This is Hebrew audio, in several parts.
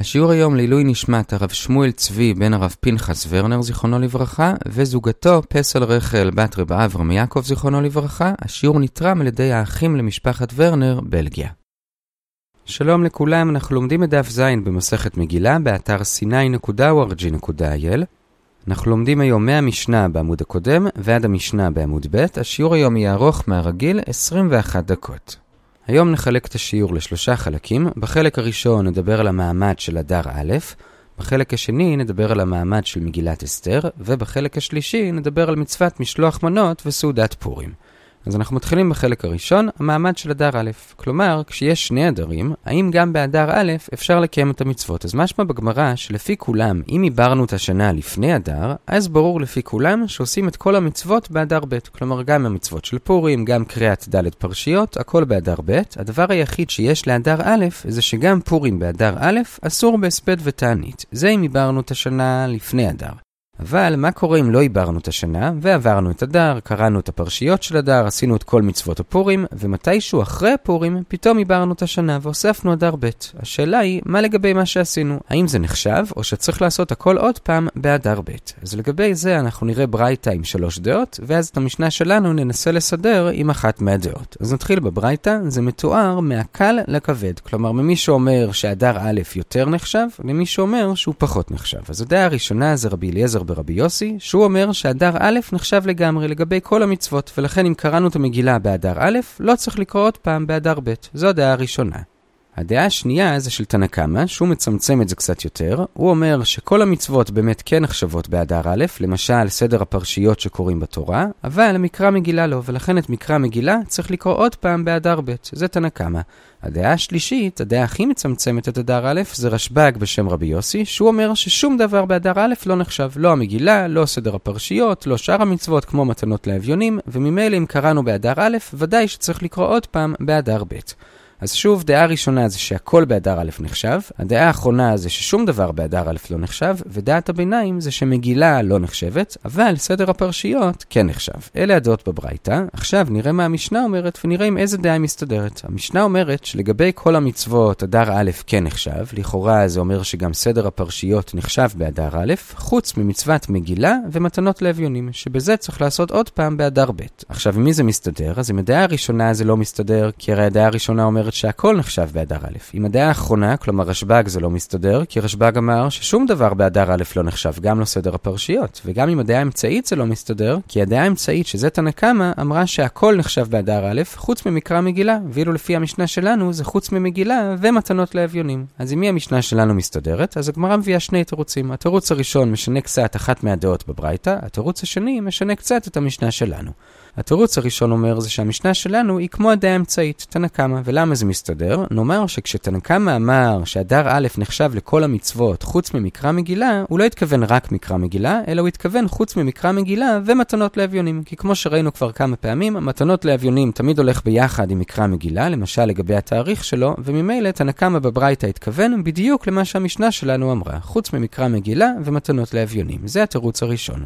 השיעור היום לעילוי נשמת הרב שמואל צבי בן הרב פנחס ורנר זיכרונו לברכה וזוגתו פסל רחל בת רב אברהם יעקב זיכרונו לברכה. השיעור נתרם על ידי האחים למשפחת ורנר, בלגיה. שלום לכולם, אנחנו לומדים את דף ז' במסכת מגילה באתר sny.org.il אנחנו לומדים היום מהמשנה בעמוד הקודם ועד המשנה בעמוד ב', השיעור היום יהיה ארוך מהרגיל 21 דקות. היום נחלק את השיעור לשלושה חלקים. בחלק הראשון נדבר על המעמד של אדר א', בחלק השני נדבר על המעמד של מגילת אסתר, ובחלק השלישי נדבר על מצוות משלוח מנות וסעודת פורים. אז אנחנו מתחילים בחלק הראשון, המעמד של אדר א'. כלומר, כשיש שני אדרים, האם גם באדר א' אפשר לקיים את המצוות? אז משמע בגמרא שלפי כולם, אם עיברנו את השנה לפני אדר, אז ברור לפי כולם שעושים את כל המצוות באדר ב'. כלומר, גם המצוות של פורים, גם קריאת ד' פרשיות, הכל באדר ב'. הדבר היחיד שיש לאדר א', זה שגם פורים באדר א', אסור בהספד ותענית. זה אם עיברנו את השנה לפני אדר. אבל מה קורה אם לא עיברנו את השנה, ועברנו את אדר, קראנו את הפרשיות של אדר, עשינו את כל מצוות הפורים, ומתישהו אחרי הפורים, פתאום עיברנו את השנה והוספנו אדר ב'. השאלה היא, מה לגבי מה שעשינו? האם זה נחשב, או שצריך לעשות הכל עוד פעם באדר ב'? אז לגבי זה אנחנו נראה ברייתא עם שלוש דעות, ואז את המשנה שלנו ננסה לסדר עם אחת מהדעות. אז נתחיל בברייתא, זה מתואר מהקל לכבד. כלומר, ממי שאומר שאדר א' יותר נחשב, למי שאומר שהוא פחות נחשב. אז הדעה הראשונה זה רבי אליעזר ברבי יוסי, שהוא אומר שאדר א' נחשב לגמרי לגבי כל המצוות, ולכן אם קראנו את המגילה באדר א', לא צריך לקרוא עוד פעם באדר ב'. זו הדעה הראשונה. הדעה השנייה זה של תנא קמא, שהוא מצמצם את זה קצת יותר. הוא אומר שכל המצוות באמת כן נחשבות באדר א', למשל סדר הפרשיות שקוראים בתורה, אבל מקרא מגילה לא, ולכן את מקרא מגילה צריך לקרוא עוד פעם באדר ב'. זה תנא קמא. הדעה השלישית, הדעה הכי מצמצמת את אדר א', זה רשב"ג בשם רבי יוסי, שהוא אומר ששום דבר באדר א' לא נחשב. לא המגילה, לא סדר הפרשיות, לא שאר המצוות כמו מתנות לאביונים, וממילא אם קראנו באדר א', ודאי שצריך לקרוא עוד פעם באדר ב'. אז שוב, דעה ראשונה זה שהכל באדר א' נחשב, הדעה האחרונה זה ששום דבר באדר א' לא נחשב, ודעת הביניים זה שמגילה לא נחשבת, אבל סדר הפרשיות כן נחשב. אלה הדעות בברייתא. עכשיו נראה מה המשנה אומרת ונראה עם איזה דעה היא מסתדרת. המשנה אומרת שלגבי כל המצוות אדר א' כן נחשב, לכאורה זה אומר שגם סדר הפרשיות נחשב באדר א', חוץ ממצוות מגילה ומתנות לאביונים, שבזה צריך לעשות עוד פעם באדר ב'. עכשיו, עם מי זה מסתדר? אז עם הדעה הראשונה זה לא מסתדר, כי הרי הדעה הראשונה אומרת אומרת שהכל נחשב באדר א'. עם הדעה האחרונה, כלומר רשב"ג זה לא מסתדר, כי רשב"ג אמר ששום דבר באדר א' לא נחשב, גם לא סדר הפרשיות. וגם עם הדעה האמצעית זה לא מסתדר, כי הדעה האמצעית, שזה תנא קמא, אמרה שהכל נחשב באדר א', חוץ ממקרא מגילה, ואילו לפי המשנה שלנו זה חוץ ממגילה ומתנות לאביונים. אז עם מי המשנה שלנו מסתדרת? אז הגמרא מביאה שני תירוצים. התירוץ הראשון משנה קצת אחת מהדעות בברייתא, התירוץ השני משנה קצת את המשנה שלנו. התירוץ הראשון אומר זה שהמשנה שלנו היא כמו הדעה האמצעית, תנא קמא. ולמה זה מסתדר? נאמר שכשתנא קמא אמר שהדר א' נחשב לכל המצוות חוץ ממקרא מגילה, הוא לא התכוון רק מקרא מגילה, אלא הוא התכוון חוץ ממקרא מגילה ומתנות לאביונים. כי כמו שראינו כבר כמה פעמים, מתנות לאביונים תמיד הולך ביחד עם מקרא מגילה, למשל לגבי התאריך שלו, וממילא תנא קמא בברייתא התכוון בדיוק למה שהמשנה שלנו אמרה, חוץ ממקרא מגילה ומתנות לאביונים. זה התירוץ הראשון.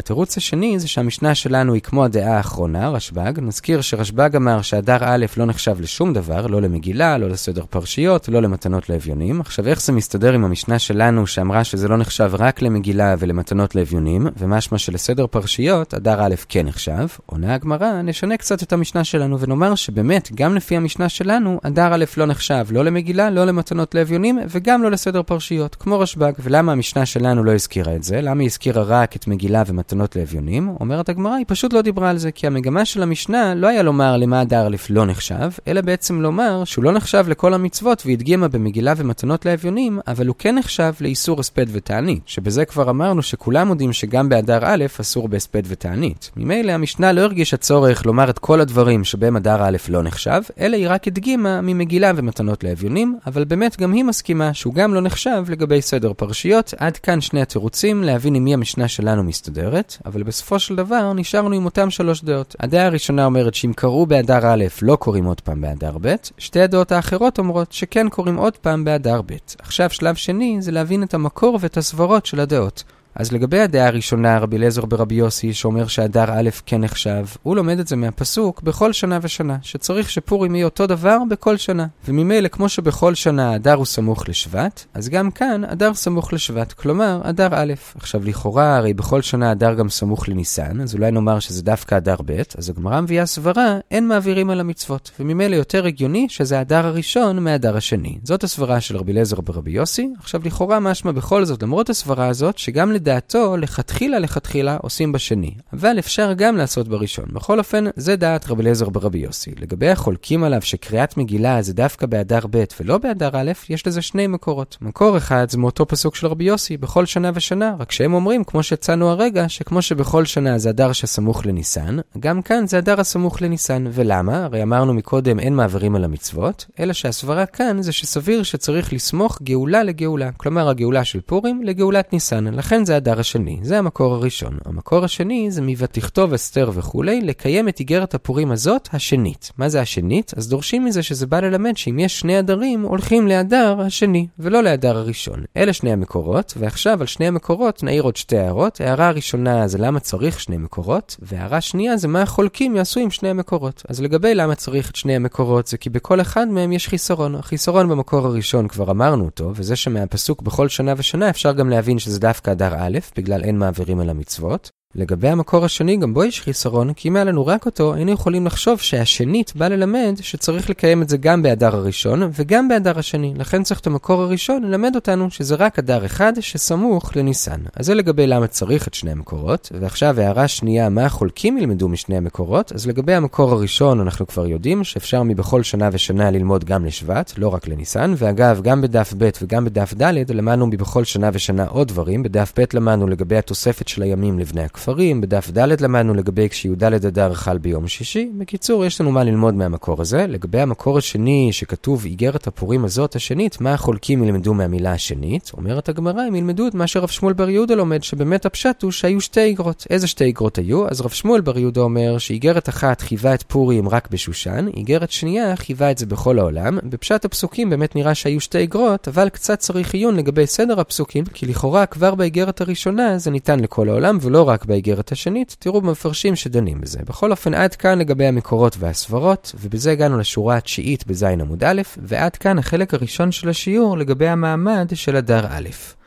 התירוץ השני זה שהמשנה שלנו היא כמו הדעה האחרונה, רשב"ג. נזכיר שרשב"ג אמר שהדר א' לא נחשב לשום דבר, לא למגילה, לא לסדר פרשיות, לא למתנות לאביונים. עכשיו, איך זה מסתדר עם המשנה שלנו שאמרה שזה לא נחשב רק למגילה ולמתנות לאביונים, ומשמע שלסדר פרשיות, הדר א' כן נחשב? עונה הגמרא, נשנה קצת את המשנה שלנו ונאמר שבאמת, גם לפי המשנה שלנו, הדר א' לא נחשב לא למגילה, לא למתנות לאביונים, וגם לא לסדר פרשיות, כמו רשב"ג. ולמה המשנה שלנו לא הזכירה את זה? למה היא הזכירה רק את מגילה ומתנות מתנות לאביונים, אומרת הגמרא, היא פשוט לא דיברה על זה, כי המגמה של המשנה לא היה לומר למה הדר א' לא נחשב, אלא בעצם לומר שהוא לא נחשב לכל המצוות והדגימה במגילה ומתנות לאביונים, אבל הוא כן נחשב לאיסור הספד ותענית, שבזה כבר אמרנו שכולם מודים שגם באדר א' אסור בהספד ותענית. ממילא המשנה לא הרגישה צורך לומר את כל הדברים שבהם אדר א' לא נחשב, אלא היא רק הדגימה ממגילה ומתנות לאביונים, אבל באמת גם היא מסכימה שהוא גם לא נחשב לגבי סדר פרשיות. עד כאן שני התירוצים להבין עם מי המשנה שלנו מסתדרת. אחרת, אבל בסופו של דבר נשארנו עם אותם שלוש דעות. הדעה הראשונה אומרת שאם קראו באדר א', לא קוראים עוד פעם באדר ב', שתי הדעות האחרות אומרות שכן קוראים עוד פעם באדר ב'. עכשיו שלב שני זה להבין את המקור ואת הסברות של הדעות. אז לגבי הדעה הראשונה, רבי אליעזר ברבי יוסי, שאומר שהדר א' כן נחשב, הוא לומד את זה מהפסוק בכל שנה ושנה, שצריך שפורים יהיה אותו דבר בכל שנה. וממילא, כמו שבכל שנה אדר הוא סמוך לשבט, אז גם כאן אדר סמוך לשבט, כלומר, אדר א'. עכשיו, לכאורה, הרי בכל שנה אדר גם סמוך לניסן, אז אולי נאמר שזה דווקא אדר ב', אז הגמרא מביאה סברה, אין מעבירים על המצוות. וממילא יותר הגיוני שזה אדר הראשון מהאדר השני. זאת הסברה של רבי אליעזר ברבי יוסי. עכשיו, לכאורה משמע בכל זאת, למרות הסברה הזאת, שגם לדעתו, לכתחילה לכתחילה עושים בשני. אבל אפשר גם לעשות בראשון. בכל אופן, זה דעת רבי אליעזר ברבי יוסי. לגבי החולקים עליו שקריאת מגילה זה דווקא באדר ב' ולא באדר א', יש לזה שני מקורות. מקור אחד זה מאותו פסוק של רבי יוסי, בכל שנה ושנה, רק שהם אומרים, כמו שהצענו הרגע, שכמו שבכל שנה זה אדר שסמוך לניסן, גם כאן זה אדר הסמוך לניסן. ולמה? הרי אמרנו מקודם אין מעבירים על המצוות, אלא שהסברה כאן זה שסביר שצריך לסמוך גאולה לגאולה. כלומר, הגאולה של פורים לגאולת ניסן. לכן זה הדר השני. זה המקור הראשון. המקור השני זה מ"ותכתוב אסתר" וכולי, לקיים את איגרת הפורים הזאת, השנית. מה זה השנית? אז דורשים מזה שזה בא ללמד שאם יש שני הדרים, הולכים להדר השני, ולא להדר הראשון. אלה שני המקורות, ועכשיו על שני המקורות נעיר עוד שתי הערות. הערה הראשונה זה למה צריך שני מקורות, והערה שנייה זה מה החולקים יעשו עם שני המקורות. אז לגבי למה צריך את שני המקורות, זה כי בכל אחד מהם יש חיסרון. החיסרון במקור הראשון כבר אמרנו אותו, וזה שמהפסוק בכל שנה ושנה אפשר גם להבין שזה דווקא אדר א', בגלל אין מעבירים על המצוות. לגבי המקור השני, גם בו יש חיסרון, כי אם היה לנו רק אותו, היינו יכולים לחשוב שהשנית בא ללמד שצריך לקיים את זה גם באדר הראשון וגם באדר השני. לכן צריך את המקור הראשון ללמד אותנו שזה רק אדר אחד שסמוך לניסן. אז זה לגבי למה צריך את שני המקורות. ועכשיו הערה שנייה, מה החולקים ילמדו משני המקורות? אז לגבי המקור הראשון אנחנו כבר יודעים שאפשר מבכל שנה ושנה ללמוד גם לשבט, לא רק לניסן. ואגב, גם בדף ב' וגם בדף ד' למדנו מבכל שנה ושנה עוד דברים. בדף ב' למדנו לגבי התוספת של הימים לבני הכפרים, בדף ד' למדנו לגבי כשי"ד אדר חל ביום שישי. בקיצור, יש לנו מה ללמוד מהמקור הזה. לגבי המקור השני, שכתוב איגרת הפורים הזאת השנית, מה החולקים ילמדו מהמילה השנית? אומרת הגמרא, הם ילמדו את מה שרב שמואל בר יהודה לומד, שבאמת הפשט הוא שהיו שתי איגרות. איזה שתי איגרות היו? אז רב שמואל בר יהודה אומר שאיגרת אחת חייבה את פורים רק בשושן, איגרת שנייה חייבה את זה בכל העולם. בפשט הפסוקים באמת נראה שהיו שתי איגרות, אבל קצת צריך עיון לגבי סדר הפסוקים, כי לכאורה כבר באיגרת הראשונה זה ניתן לכל העולם ולא רק באיגרת השנית, תראו במפרשים שדנים בזה. בכל אופן, עד כאן לגבי המקורות והסברות, ובזה הגענו לשורה התשיעית בזין עמוד א', ועד כאן החלק הראשון של השיעור לגבי המעמד של אדר א'.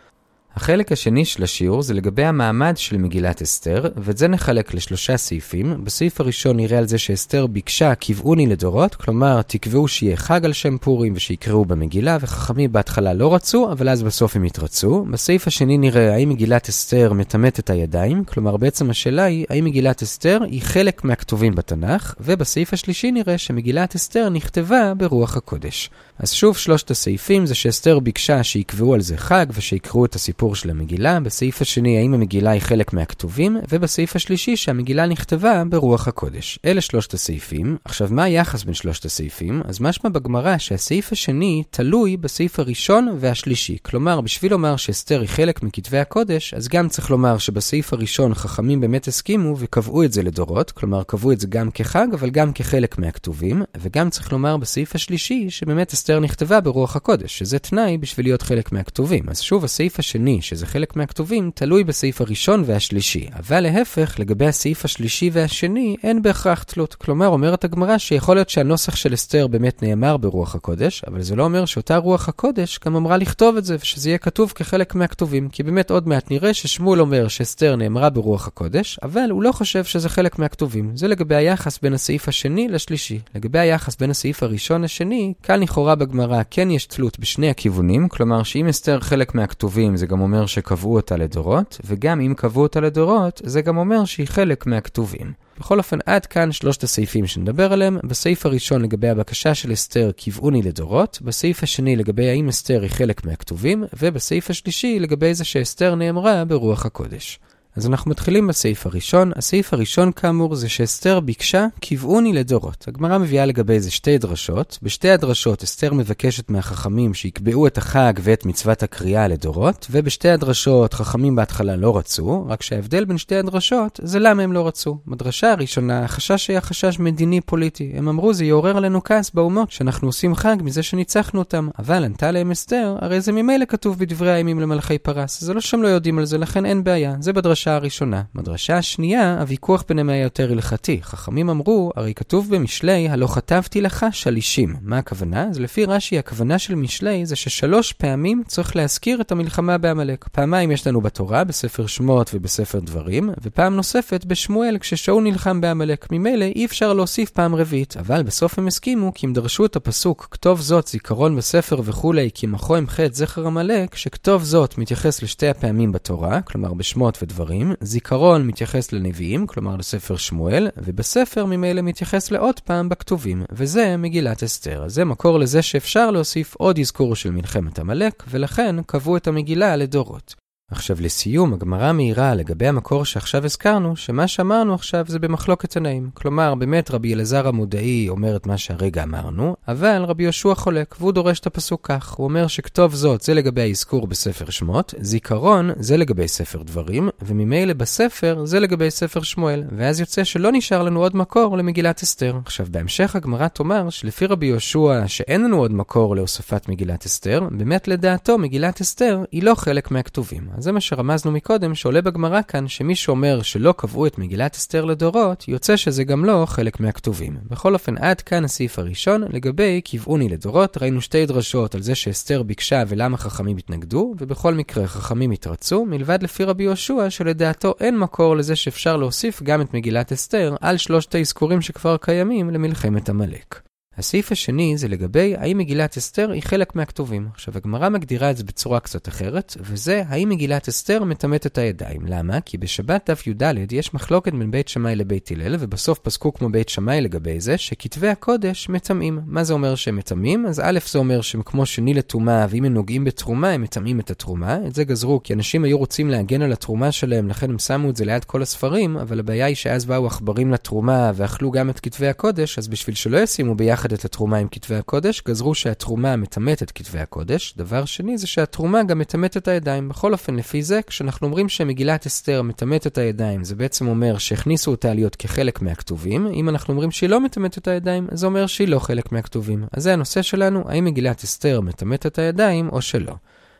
החלק השני של השיעור זה לגבי המעמד של מגילת אסתר, ואת זה נחלק לשלושה סעיפים. בסעיף הראשון נראה על זה שאסתר ביקשה קבעוני לדורות, כלומר תקבעו שיהיה חג על שם פורים ושיקראו במגילה, וחכמים בהתחלה לא רצו, אבל אז בסוף הם התרצו. בסעיף השני נראה האם מגילת אסתר מטמאת את הידיים, כלומר בעצם השאלה היא האם מגילת אסתר היא חלק מהכתובים בתנ"ך, ובסעיף השלישי נראה שמגילת אסתר נכתבה ברוח הקודש. אז שוב שלושת הסעיפים זה שאסתר ביקשה שיקבעו על זה חג ושיקראו את הסיפור של המגילה, בסעיף השני האם המגילה היא חלק מהכתובים, ובסעיף השלישי שהמגילה נכתבה ברוח הקודש. אלה שלושת הסעיפים. עכשיו, מה היחס בין שלושת הסעיפים? אז משמע בגמרא שהסעיף השני תלוי בסעיף הראשון והשלישי. כלומר, בשביל לומר שאסתר היא חלק מכתבי הקודש, אז גם צריך לומר שבסעיף הראשון חכמים באמת הסכימו וקבעו את זה לדורות, כלומר קבעו את זה גם כחג, אבל גם כחלק מהכתובים, וגם צריך לומר בסעיף השלישי שבאמת אסתר נכתבה ברוח הקודש, שזה תנאי בשביל להיות חלק מהכתובים. אז שוב, הסעיף השני, שזה חלק מהכתובים, תלוי בסעיף הראשון והשלישי. אבל להפך, לגבי הסעיף השלישי והשני, אין בהכרח תלות. כלומר, אומרת הגמרא שיכול להיות שהנוסח של אסתר באמת נאמר ברוח הקודש, אבל זה לא אומר שאותה רוח הקודש גם אמרה לכתוב את זה, ושזה יהיה כתוב כחלק מהכתובים. כי באמת עוד מעט נראה ששמואל אומר שאסתר נאמרה ברוח הקודש, אבל הוא לא חושב שזה חלק מהכתובים. זה לגבי היחס בין הסעיף השני לשלישי. לגבי היחס בין הסעיף הראשון לשני, כאן לכאורה בגמרא כן יש תלות בשני הכיוונים, כלומר שאם אסתר חלק מהכתובים זה גם אומר שקבעו אותה לדורות, וגם אם קבעו אותה לדורות, זה גם אומר שהיא חלק מהכתובים. בכל אופן, עד כאן שלושת הסעיפים שנדבר עליהם. בסעיף הראשון לגבי הבקשה של אסתר קבעוני לדורות, בסעיף השני לגבי האם אסתר היא חלק מהכתובים, ובסעיף השלישי לגבי זה שאסתר נאמרה ברוח הקודש. אז אנחנו מתחילים בסעיף הראשון. הסעיף הראשון, כאמור, זה שאסתר ביקשה קבעוני לדורות. הגמרא מביאה לגבי זה שתי דרשות. בשתי הדרשות אסתר מבקשת מהחכמים שיקבעו את החג ואת מצוות הקריאה לדורות, ובשתי הדרשות חכמים בהתחלה לא רצו, רק שההבדל בין שתי הדרשות זה למה הם לא רצו. בדרשה הראשונה, החשש היה חשש מדיני-פוליטי. הם אמרו, זה יעורר עלינו כעס באומות, שאנחנו עושים חג מזה שניצחנו אותם. אבל ענתה להם אסתר, הרי זה ממילא כתוב בדברי הימים למלכי פרס. זה לא שהם לא יודעים על זה, לכן אין בעיה. זה בדרשה בדרשה הראשונה. בדרשה השנייה, הוויכוח ביניהם היה יותר הלכתי. חכמים אמרו, הרי כתוב במשלי, הלא כתבתי לך שלישים. מה הכוונה? אז לפי רש"י, הכוונה של משלי זה ששלוש פעמים צריך להזכיר את המלחמה בעמלק. פעמיים יש לנו בתורה, בספר שמות ובספר דברים, ופעם נוספת בשמואל, כששאול נלחם בעמלק. ממילא אי אפשר להוסיף פעם רביעית, אבל בסוף הם הסכימו, כי אם דרשו את הפסוק, כתוב זאת, זיכרון בספר וכולי, כי מחו עם חטא זכר עמלק, שכתוב זאת מתייחס לשתי הפעמים בתורה, כלומר בשמות ודברים. דברים, זיכרון מתייחס לנביאים, כלומר לספר שמואל, ובספר ממילא מתייחס לעוד פעם בכתובים, וזה מגילת אסתר. זה מקור לזה שאפשר להוסיף עוד אזכור של מלחמת עמלק, ולכן קבעו את המגילה לדורות. עכשיו לסיום, הגמרא מעירה לגבי המקור שעכשיו הזכרנו, שמה שאמרנו עכשיו זה במחלוקת תנאים. כלומר, באמת רבי אלעזר המודעי אומר את מה שהרגע אמרנו, אבל רבי יהושע חולק, והוא דורש את הפסוק כך. הוא אומר שכתוב זאת זה לגבי האזכור בספר שמות, זיכרון זה לגבי ספר דברים, וממילא בספר זה לגבי ספר שמואל. ואז יוצא שלא נשאר לנו עוד מקור למגילת אסתר. עכשיו, בהמשך הגמרא תאמר שלפי רבי יהושע שאין לנו עוד מקור להוספת מגילת אסתר, באמת לדעתו מגילת אסתר היא לא חלק מהכתובים. זה מה שרמזנו מקודם, שעולה בגמרא כאן, שמי שאומר שלא קבעו את מגילת אסתר לדורות, יוצא שזה גם לא חלק מהכתובים. בכל אופן, עד כאן הסעיף הראשון, לגבי קבעוני לדורות, ראינו שתי דרשות על זה שאסתר ביקשה ולמה חכמים התנגדו, ובכל מקרה חכמים התרצו, מלבד לפי רבי יהושע, שלדעתו אין מקור לזה שאפשר להוסיף גם את מגילת אסתר על שלושת האזכורים שכבר קיימים למלחמת עמלק. הסעיף השני זה לגבי האם מגילת אסתר היא חלק מהכתובים. עכשיו, הגמרא מגדירה את זה בצורה קצת אחרת, וזה האם מגילת אסתר מטמאת את הידיים. למה? כי בשבת דף י"ד יש מחלוקת בין בית שמאי לבית הלל, ובסוף פסקו כמו בית שמאי לגבי זה, שכתבי הקודש מטמאים. מה זה אומר שהם מטמאים? אז א' זה אומר שהם כמו שני לטומאה, ואם הם נוגעים בתרומה, הם מטמאים את התרומה. את זה גזרו כי אנשים היו רוצים להגן על התרומה שלהם, לכן הם שמו את זה ליד כל הספרים, אבל הבעיה היא שאז באו עכברים לתרומה ואכלו גם את כתבי הקודש, אז בשביל שלא ישימו ביחד ביחד את התרומה עם כתבי הקודש, גזרו שהתרומה מטמאת את כתבי הקודש. דבר שני זה שהתרומה גם מטמאת את הידיים. בכל אופן, לפי זה, כשאנחנו אומרים שמגילת אסתר מטמאת את הידיים, זה בעצם אומר שהכניסו אותה להיות כחלק מהכתובים. אם אנחנו אומרים שהיא לא מטמאת את הידיים, זה אומר שהיא לא חלק מהכתובים. אז זה הנושא שלנו, האם מגילת אסתר מטמאת את הידיים או שלא.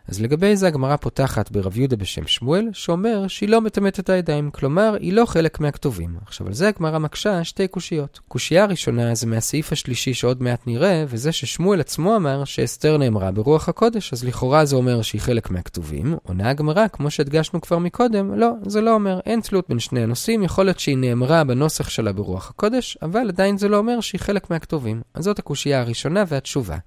אז לגבי זה הגמרא פותחת ברב יהודה בשם שמואל, שאומר שהיא לא מטמאת את הידיים, כלומר, היא לא חלק מהכתובים. עכשיו, על זה הגמרא מקשה שתי קושיות. קושייה הראשונה זה מהסעיף השלישי שעוד מעט נראה, וזה ששמואל עצמו אמר שאסתר נאמרה ברוח הקודש, אז לכאורה זה אומר שהיא חלק מהכתובים. עונה הגמרא, כמו שהדגשנו כבר מקודם, לא, זה לא אומר, אין תלות בין שני הנושאים, יכול להיות שהיא נאמרה בנוסח שלה ברוח הקודש, אבל עדיין זה לא אומר שהיא חלק מהכתובים. אז זאת הקושייה הראשונה והתשובה.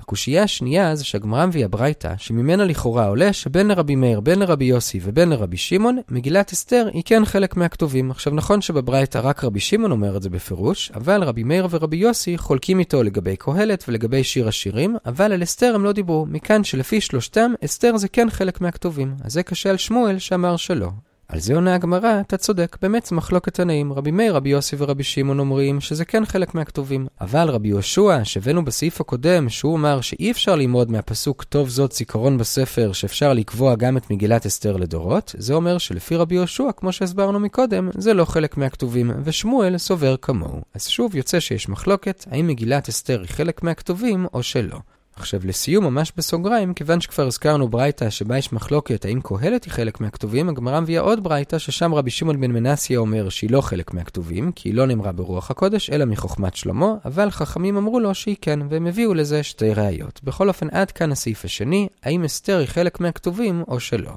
הקושייה השנייה זה שהגמרא מביאה ברייתא, שממנה לכאורה עולה שבין לרבי מאיר, בין לרבי יוסי ובין לרבי שמעון, מגילת אסתר היא כן חלק מהכתובים. עכשיו נכון שבברייתא רק רבי שמעון אומר את זה בפירוש, אבל רבי מאיר ורבי יוסי חולקים איתו לגבי קהלת ולגבי שיר השירים, אבל על אסתר הם לא דיברו, מכאן שלפי שלושתם, אסתר זה כן חלק מהכתובים. אז זה קשה על שמואל שאמר שלא. על זה עונה הגמרא, אתה צודק, באמת זה מחלוקת תנאים. רבי מאיר, רבי יוסי ורבי שמעון אומרים שזה כן חלק מהכתובים. אבל רבי יהושע, שהבאנו בסעיף הקודם, שהוא אמר שאי אפשר ללמוד מהפסוק טוב זאת זיכרון בספר, שאפשר לקבוע גם את מגילת אסתר לדורות, זה אומר שלפי רבי יהושע, כמו שהסברנו מקודם, זה לא חלק מהכתובים, ושמואל סובר כמוהו. אז שוב יוצא שיש מחלוקת, האם מגילת אסתר היא חלק מהכתובים או שלא. עכשיו לסיום, ממש בסוגריים, כיוון שכבר הזכרנו ברייתא שבה יש מחלוקת האם קהלת היא חלק מהכתובים, הגמרא מביאה עוד ברייתא ששם רבי שמעון בן מנסיה אומר שהיא לא חלק מהכתובים, כי היא לא נאמרה ברוח הקודש, אלא מחוכמת שלמה, אבל חכמים אמרו לו שהיא כן, והם הביאו לזה שתי ראיות. בכל אופן, עד כאן הסעיף השני, האם אסתר היא חלק מהכתובים או שלא.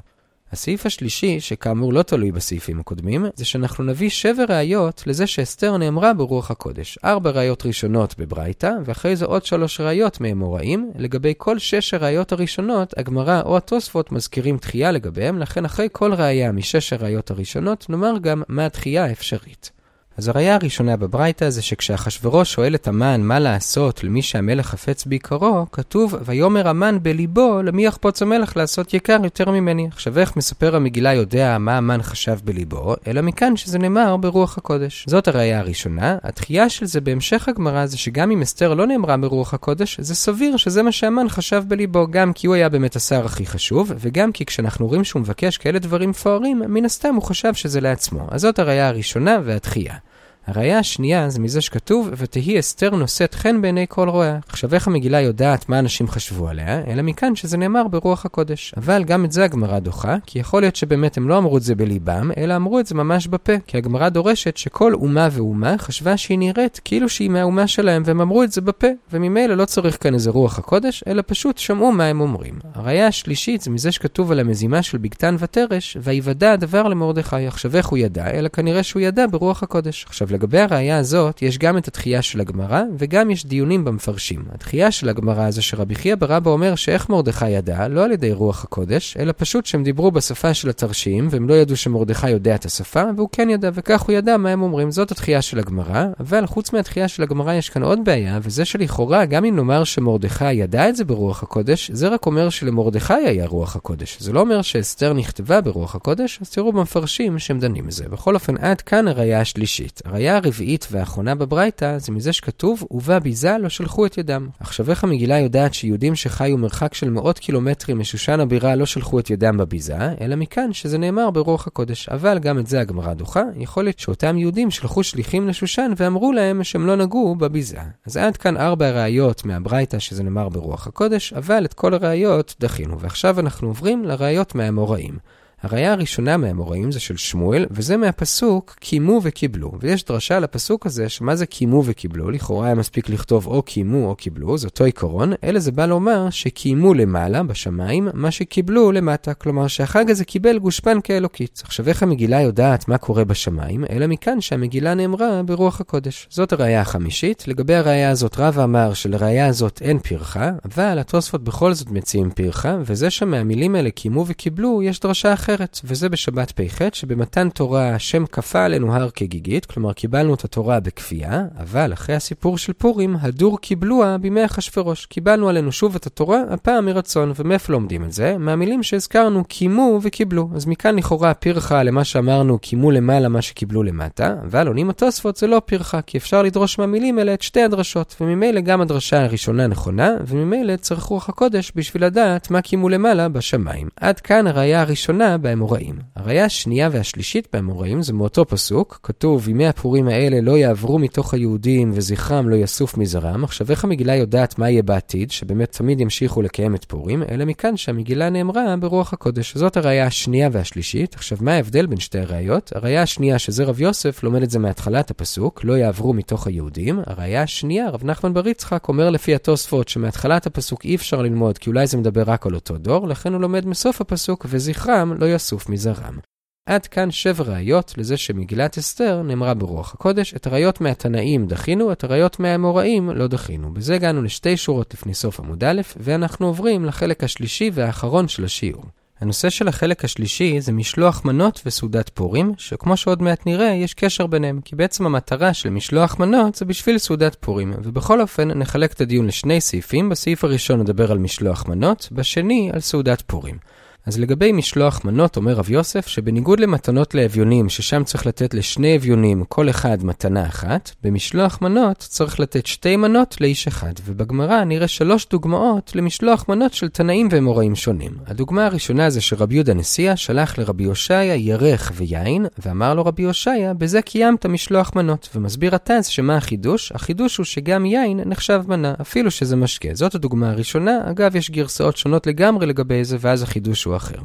הסעיף השלישי, שכאמור לא תלוי בסעיפים הקודמים, זה שאנחנו נביא שבע ראיות לזה שאסתר נאמרה ברוח הקודש. ארבע ראיות ראשונות בברייתא, ואחרי זה עוד שלוש ראיות מאמוראים. לגבי כל שש הראיות הראשונות, הגמרא או התוספות מזכירים תחייה לגביהם, לכן אחרי כל ראיה משש הראיות הראשונות, נאמר גם מה התחייה האפשרית. אז הראייה הראשונה בברייתא זה שכשאחשוורוש שואל את המן מה לעשות למי שהמלך חפץ בעיקרו, כתוב ויאמר המן בליבו למי יחפוץ המלך לעשות יקר יותר ממני. עכשיו איך מספר המגילה יודע מה המן חשב בליבו, אלא מכאן שזה נאמר ברוח הקודש. זאת הראייה הראשונה. התחייה של זה בהמשך הגמרא זה שגם אם אסתר לא נאמרה ברוח הקודש, זה סביר שזה מה שהמן חשב בליבו, גם כי הוא היה באמת השר הכי חשוב, וגם כי כשאנחנו רואים שהוא מבקש כאלה דברים מפוארים, מן הסתם הוא חשב שזה לעצמו. אז זאת הראייה הראשונה והתחייה. הראייה השנייה זה מזה שכתוב, ותהי אסתר נושאת חן בעיני כל רואיה. עכשיו איך המגילה יודעת מה אנשים חשבו עליה, אלא מכאן שזה נאמר ברוח הקודש. אבל גם את זה הגמרא דוחה, כי יכול להיות שבאמת הם לא אמרו את זה בליבם, אלא אמרו את זה ממש בפה. כי הגמרא דורשת שכל אומה ואומה חשבה שהיא נראית כאילו שהיא מהאומה שלהם, והם אמרו את זה בפה. וממילא לא צריך כאן איזה רוח הקודש, אלא פשוט שמעו מה הם אומרים. הראייה השלישית זה מזה שכתוב על המזימה של בגתן ותרש, ויוודע הדבר למרדכי. עכשיו איך הוא ידע? אלא כנראה שהוא ידע ברוח הקודש. עכשיו לגבי הראייה הזאת, יש גם את התחייה של הגמרא, וגם יש דיונים במפרשים. התחייה של הגמרא זה שרבי חייא ברבא אומר שאיך מרדכי ידע, לא על ידי רוח הקודש, אלא פשוט שהם דיברו בשפה של התרשים, והם לא ידעו שמרדכי יודע את השפה, והוא כן ידע, וכך הוא ידע מה הם אומרים. זאת התחייה של הגמרא, אבל חוץ מהתחייה של הגמרא יש כאן עוד בעיה, וזה שלכאורה, גם אם נאמר שמרדכי ידע את זה ברוח הקודש, זה רק אומר שלמרדכי היה רוח הקודש. זה לא אומר שאסתר נכתבה ברוח הקודש, אז תראו במפרשים שהם דנים בזה. בכל אופן, עד כאן הראייה השלישית. הראייה הרביעית והאחרונה בברייתא זה מזה שכתוב, ובא ביזה לא שלחו את ידם. עכשיו איך המגילה יודעת שיהודים שחיו מרחק של מאות קילומטרים משושן הבירה לא שלחו את ידם בביזה, אלא מכאן שזה נאמר ברוח הקודש. אבל גם את זה הגמרא דוחה, יכול להיות שאותם יהודים שלחו שליחים לשושן ואמרו להם שהם לא נגעו בביזה. אז עד כאן ארבע ראיות מהברייתא שזה נאמר ברוח הקודש, אבל את כל הראיות דחינו. ועכשיו אנחנו עוברים לראיות מהאמוראים. הראייה הראשונה מהאמוראים זה של שמואל, וזה מהפסוק קיימו וקיבלו. ויש דרשה לפסוק הזה, שמה זה קיימו וקיבלו? לכאורה היה מספיק לכתוב או קיימו או קיבלו, זה אותו עיקרון, אלא זה בא לומר שקיימו למעלה, בשמיים, מה שקיבלו למטה. כלומר שהחג הזה קיבל גושפן כאלוקית. עכשיו איך המגילה יודעת מה קורה בשמיים, אלא מכאן שהמגילה נאמרה ברוח הקודש. זאת הראייה החמישית. לגבי הראייה הזאת רב אמר שלראייה הזאת אין פרחה, אבל התוספות בכל זאת מציעים פרחה, וזה שמהמילים האלה קיימו וקיבלו, יש דרשה אחרת. אחרת, וזה בשבת פ"ח, שבמתן תורה השם כפה עלינו הר כגיגית, כלומר קיבלנו את התורה בכפייה, אבל אחרי הסיפור של פורים, הדור קיבלוה בימי אחשורוש. קיבלנו עלינו שוב את התורה, הפעם מרצון, ומאיפה לומדים את זה? מהמילים שהזכרנו, קימו וקיבלו. אז מכאן לכאורה פרחה למה שאמרנו, קימו למעלה מה שקיבלו למטה, אבל עונים התוספות זה לא פרחה, כי אפשר לדרוש מהמילים האלה את שתי הדרשות, וממילא גם הדרשה הראשונה נכונה, וממילא צריך רוח הקודש בשביל לדעת מה קימו למעלה בשמיים. עד כאן הראייה הראשונה באמוראים. הראייה השנייה והשלישית באמוראים זה מאותו פסוק, כתוב, ימי הפורים האלה לא יעברו מתוך היהודים וזכרם לא יסוף מזרם. עכשיו, איך המגילה יודעת מה יהיה בעתיד, שבאמת תמיד ימשיכו לקיים את פורים, אלא מכאן שהמגילה נאמרה ברוח הקודש. זאת הראייה השנייה והשלישית. עכשיו, מה ההבדל בין שתי הראיות? הראייה השנייה, שזה רב יוסף, לומד את זה מהתחלת הפסוק, לא יעברו מתוך היהודים. הראייה השנייה, רב נחמן בר יצחק, אומר לפי התוספות שמהתחלת הפסוק אי אפשר ללמוד, כי אולי זה מדבר רק על אותו דור, לכן הוא לומד מסוף הפסוק, וזכרם לא יסוף מזרם. עד כאן שבע ראיות לזה שמגילת אסתר נאמרה ברוח הקודש. את הראיות מהתנאים דחינו, את הראיות מהאמוראים לא דחינו. בזה הגענו לשתי שורות לפני סוף עמוד א', ואנחנו עוברים לחלק השלישי והאחרון של השיעור. הנושא של החלק השלישי זה משלוח מנות וסעודת פורים, שכמו שעוד מעט נראה, יש קשר ביניהם, כי בעצם המטרה של משלוח מנות זה בשביל סעודת פורים. ובכל אופן, נחלק את הדיון לשני סעיפים, בסעיף הראשון נדבר על משלוח מנות, בשני על סעודת פורים. אז לגבי משלוח מנות אומר רב יוסף שבניגוד למתנות לאביונים, ששם צריך לתת לשני אביונים כל אחד מתנה אחת, במשלוח מנות צריך לתת שתי מנות לאיש אחד. ובגמרא נראה שלוש דוגמאות למשלוח מנות של תנאים ואמוראים שונים. הדוגמה הראשונה זה שרבי יהודה נשיאה שלח לרבי הושעיה ירך ויין, ואמר לו רבי הושעיה, בזה קיימת משלוח מנות. ומסביר התז שמה החידוש? החידוש הוא שגם יין נחשב מנה, אפילו שזה משקה. זאת הדוגמה הראשונה, אגב יש גרסאות שונות לגמרי לגבי זה, ואז החידוש הוא אחר.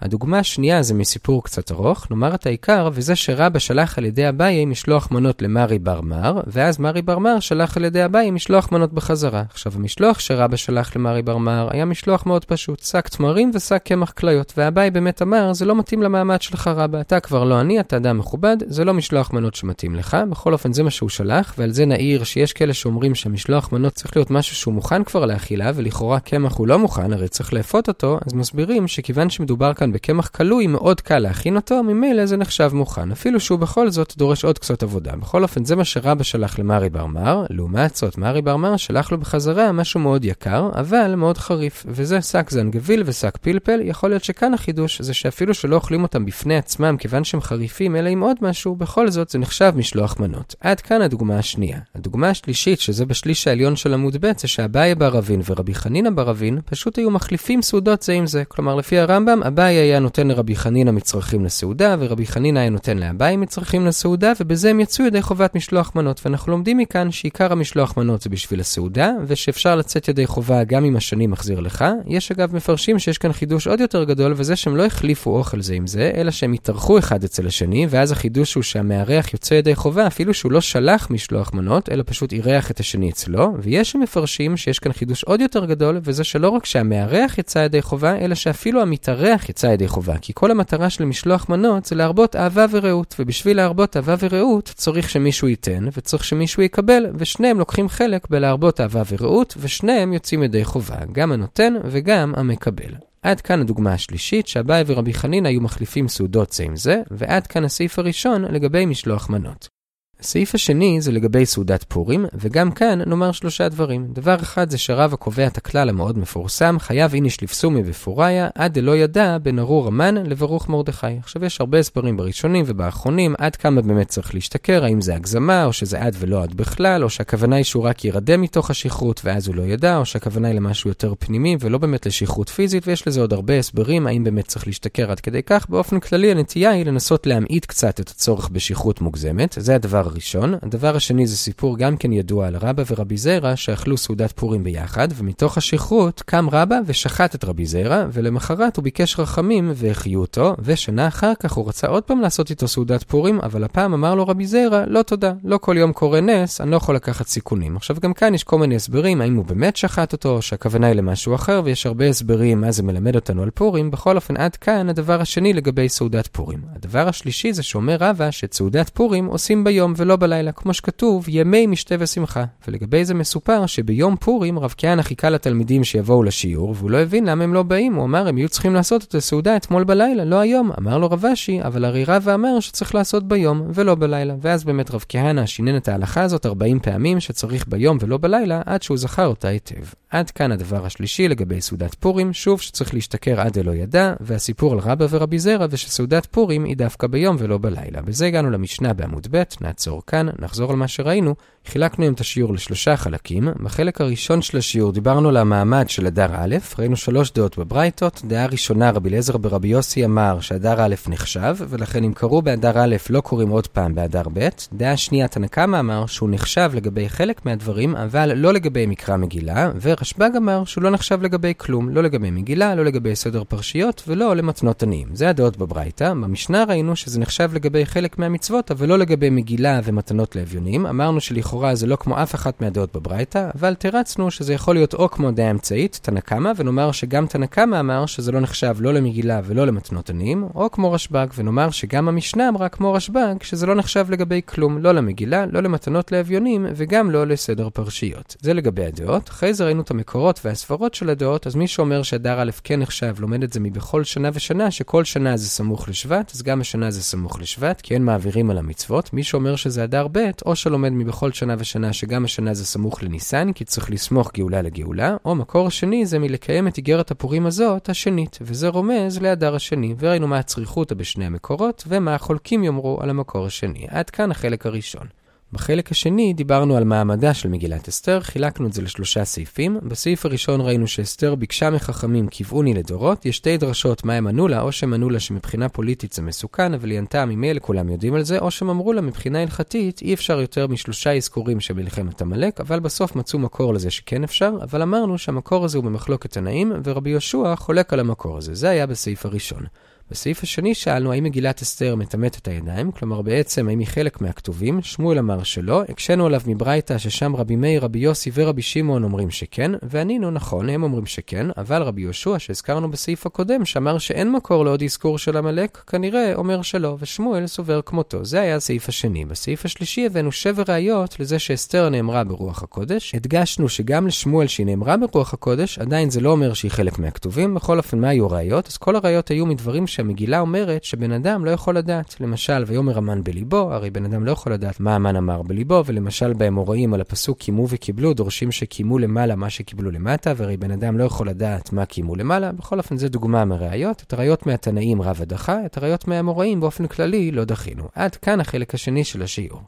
הדוגמה השנייה זה מסיפור קצת ארוך, נאמר את העיקר, וזה שרבא שלח על ידי אביי משלוח מנות למרי בר מר, ואז מרי בר מר שלח על ידי אביי משלוח מנות בחזרה. עכשיו, המשלוח שרבא שלח למרי בר מר היה משלוח מאוד פשוט, שק תמרים ושק קמח כליות, ואביי באמת אמר, זה לא מתאים למעמד שלך רבא, אתה כבר לא אני, אתה אדם מכובד, זה לא משלוח מנות שמתאים לך, בכל אופן זה מה שהוא שלח, ועל זה נעיר שיש כאלה שאומרים שהמשלוח מנות צריך להיות משהו שהוא מוכן כבר לאכילה, ולכאורה קמח הוא לא מוכן, הרי צריך לאפות אותו, אז מסבירים שכיוון שמדובר כאן טוחן בקמח כלוי, מאוד קל להכין אותו, ממילא זה נחשב מוכן, אפילו שהוא בכל זאת דורש עוד קצת עבודה. בכל אופן, זה מה שרבא שלח למרי ברמר, לעומת זאת, מרי ברמר שלח לו בחזרה משהו מאוד יקר, אבל מאוד חריף, וזה שק זנגביל ושק פלפל, יכול להיות שכאן החידוש זה שאפילו שלא אוכלים אותם בפני עצמם כיוון שהם חריפים, אלא עם עוד משהו, בכל זאת זה נחשב משלוח מנות. עד כאן הדוגמה השנייה. הדוגמה השלישית, שזה בשליש העליון של עמוד ב', זה שאביי ברבין ורבי חנינא ברבין פשוט היו מחליפים סעודות זה עם זה. כלומר, לפי הרמב"ם, אביי היה נותן לרבי חנינא מצרכים לסעודה, ורבי חנינא היה נותן לאביי מצרכים לסעודה, ובזה הם יצאו ידי חובת משלוח מנות. ואנחנו לומדים מכאן שעיקר המשלוח מנות זה בשביל הסעודה, ושאפשר לצאת ידי חובה גם אם השני מחזיר לך. יש אגב מפרשים שיש כאן חידוש עוד יותר גדול, וזה שהם לא החליפו אוכל זה עם זה, אלא שהם התארחו אחד אצל השני, ואז החידוש הוא שהמארח יוצא ידי חובה, אפילו שהוא לא שלח משלוח מנות, אלא פשוט אירח את השני אצלו. ויש שמפרשים שיש כאן חידוש עוד יותר גדול, וזה שלא רק שהמארח יצא ידי חובה, אלא שאפילו המתארח יצא ידי חובה. כי כל המטרה של משלוח מנות זה להרבות אהבה ורעות, ובשביל להרבות אהבה ורעות צריך שמישהו ייתן, וצריך שמישהו יקבל, ושניהם לוקחים חלק בלהרבות אהבה ורעות, ושניהם יוצאים ידי חובה, גם הנותן וגם המקבל. עד כאן הדוגמה השלישית, שאביי ורבי חנין היו מחליפים סעודות זה עם זה, ועד כאן הסעיף הראשון לגבי משלוח מנות. הסעיף השני זה לגבי סעודת פורים, וגם כאן נאמר שלושה דברים. דבר אחד זה שרב הקובע את הכלל המאוד מפורסם, חייב איניש לפסומי ופוריה, עד דלא ידע בין ארור המן לברוך מרדכי. עכשיו יש הרבה הסברים בראשונים ובאחרונים, עד כמה באמת צריך להשתכר, האם זה הגזמה, או שזה עד ולא עד בכלל, או שהכוונה היא שהוא רק ירדם מתוך השכרות ואז הוא לא ידע, או שהכוונה היא למשהו יותר פנימי ולא באמת לשכרות פיזית, ויש לזה עוד הרבה הסברים, האם באמת צריך להשתכר עד כדי כך. באופן כללי הנטייה היא לנסות להמעיט קצת את הצורך בשכרות מוגזמת, זה הדבר הראשון. הדבר השני זה סיפור גם כן ידוע על רבא ורבי זיירא שאכלו סעודת פורים ביחד, ומתוך השכרות קם רבא ושחט את רבי זיירא, ולמחרת הוא ביקש רחמים והחיו אותו, ושנה אחר כך הוא רצה עוד פעם לעשות איתו סעודת פורים, אבל הפעם אמר לו רבי זיירא, לא תודה, לא כל יום קורה נס, אני לא יכול לקחת סיכונים. עכשיו גם כאן יש כל מיני הסברים, האם הוא באמת שחט אותו, או שהכוונה היא למשהו אחר, ויש הרבה הסברים מה זה מלמד אותנו על פורים. בכל אופן, עד כאן הדבר השני לגבי סעודת פורים. הדבר השלישי זה שאומר רבא שסעודת פורים עושים ביום ולא בלילה, כמו שכתוב, ימי משתה ושמחה. ולגבי זה מסופר שביום פורים רב כהנא חיכה לתלמידים שיבואו לשיעור, והוא לא הבין למה הם לא באים. הוא אמר, הם יהיו צריכים לעשות את הסעודה אתמול בלילה, לא היום. אמר לו רב אשי, אבל הרי רבא אמר שצריך לעשות ביום ולא בלילה. ואז באמת רב כהנא שינן את ההלכה הזאת 40 פעמים שצריך ביום ולא בלילה, עד שהוא זכר אותה היטב. עד כאן הדבר השלישי לגבי סעודת פורים, שוב שצריך להשתכר עד דלא ידע, והסיפור על רבא ורבי זרע, ושסעודת פורים היא דווקא ביום ולא בלילה. בזה הגענו למשנה בעמוד ב', נעצור כאן, נחזור על מה שראינו. חילקנו היום את השיעור לשלושה חלקים. בחלק הראשון של השיעור דיברנו על המעמד של אדר א', ראינו שלוש דעות בברייתות. דעה ראשונה, רבי אליעזר ברבי יוסי אמר שאדר א' נחשב, ולכן אם קראו באדר א' לא קוראים עוד פעם באדר ב'. דעה שנייה, תנא קמא אמר שהוא נחשב לגבי חלק מהדברים, אבל לא לגבי מקרא מגילה, ורשב"ג אמר שהוא לא נחשב לגבי כלום, לא לגבי מגילה, לא לגבי סדר פרשיות, ולא למתנות עניים. זה הדעות בברייתא. במשנה ראינו שזה נחשב לגבי חלק מהמצוות, אבל לא לגבי מגילה ומתנות לאביונים. אמרנו שלכאורה זה לא כמו אף אחת מהדעות בברייתא, אבל תרצנו שזה יכול להיות או כמו דעה אמצעית, תנא קמא, ונאמר שגם תנא קמא אמר שזה לא נחשב לא למגילה ולא למתנות עניים, או כמו רשב"ג, ונאמר שגם המשנה אמרה כמו רשב"ג, שזה לא נחשב לגבי כלום, לא למגילה, לא למתנות לאביונים, וגם לא לסדר פרשיות. זה לגבי הדעות. אחרי זה ראינו את המקורות והסברות של הדעות, אז מי שאומר שאדר א' כן נחשב, לומד את זה מבכל שנה ושנה, שכל שנה זה סמוך לשבט, אז גם השנה זה סמוך לשבט, כי אין מעבירים על המצוות. מי שאומר שזה אדר ב', או שלומד מבכל שנה ושנה, שגם השנה זה סמוך לניסן, כי צריך לסמוך גאולה לגאולה, או מקור שני זה מלקיים את איגרת הפורים הזאת, השנית, וזה רומז לאדר השני, וראינו מה הצריכותא בשני המקורות, ומה החולקים יאמרו על המקור השני. עד כאן החלק הראשון. בחלק השני דיברנו על מעמדה של מגילת אסתר, חילקנו את זה לשלושה סעיפים. בסעיף הראשון ראינו שאסתר ביקשה מחכמים כיווני לדורות, יש שתי דרשות מה הם ענו לה, או שהם ענו לה שמבחינה פוליטית זה מסוכן, אבל היא ענתה ממילא כולם יודעים על זה, או שהם אמרו לה מבחינה הלכתית אי אפשר יותר משלושה אזכורים של מלחמת עמלק, אבל בסוף מצאו מקור לזה שכן אפשר, אבל אמרנו שהמקור הזה הוא במחלוקת תנאים, ורבי יהושע חולק על המקור הזה. זה היה בסעיף הראשון. בסעיף השני שאלנו האם מגילת אסתר מטמאת את הידיים, כלומר בעצם האם היא חלק מהכתובים, שמואל אמר שלא, הקשינו עליו מברייתא ששם רבי מאיר, רבי יוסי ורבי שמעון אומרים שכן, וענינו נכון, הם אומרים שכן, אבל רבי יהושע שהזכרנו בסעיף הקודם, שאמר שאין מקור לעוד אזכור של עמלק, כנראה אומר שלא, ושמואל סובר כמותו. זה היה הסעיף השני. בסעיף השלישי הבאנו שבע ראיות לזה שאסתר נאמרה ברוח הקודש. הדגשנו שגם לשמואל שהיא נאמרה ברוח הקודש, עדיין זה לא אומר שהיא חלק מהכתובים. בכל אופן, מה היו הראיות? אז כל הראיות היו מדברים שהמגילה אומרת שבן אדם לא יכול לדעת. למשל, ויאמר המן בליבו, הרי בן אדם לא יכול לדעת מה המן אמר בליבו, ולמשל באמוראים על הפסוק קיימו וקיבלו, דורשים שקיימו למעלה מה שקיבלו למטה, והרי בן אדם לא יכול לדעת מה קיימו למעלה. בכל אופן, זו דוגמה מראיות. את הראיות מהתנאים רב הדחה, את הראיות מהאמוראים באופן כללי לא דחינו. עד כאן החלק השני של השיעור.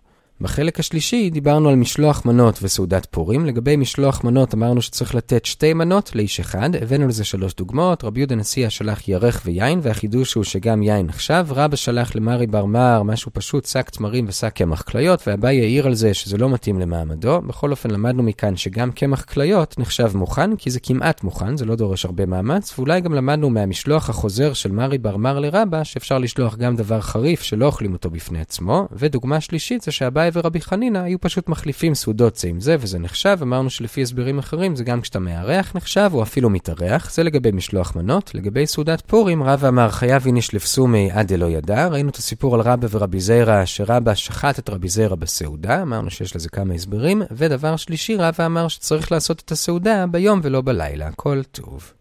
בחלק השלישי דיברנו על משלוח מנות וסעודת פורים. לגבי משלוח מנות אמרנו שצריך לתת שתי מנות לאיש אחד, הבאנו לזה שלוש דוגמאות. רבי יהודה נשיא שלח ירך ויין, והחידוש הוא שגם יין נחשב. רבא שלח למרי בר מר משהו פשוט, שק תמרים ושק קמח כליות, ואביי העיר על זה שזה לא מתאים למעמדו. בכל אופן למדנו מכאן שגם קמח כליות נחשב מוכן, כי זה כמעט מוכן, זה לא דורש הרבה מאמץ, ואולי גם למדנו מהמשלוח החוזר של מרי בר מר לרבא, שאפשר לשלוח גם דבר חריף שלא אוכלים אותו בפני עצמו. ודוגמה שלישית זה שאביי ורבי חנינא היו פשוט מחליפים סעודות זה עם זה, וזה נחשב. אמרנו שלפי הסברים אחרים זה גם כשאתה מארח נחשב, או אפילו מתארח. זה לגבי משלוח מנות. לגבי סעודת פורים, רבא אמר חייב איניש לפסומי עד דלא ידע. ראינו את הסיפור על רבא ורבי זיירא, שרבא שחט את רבי זיירא בסעודה. אמרנו שיש לזה כמה הסברים. ודבר שלישי, רבא אמר שצריך לעשות את הסעודה ביום ולא בלילה. הכל טוב.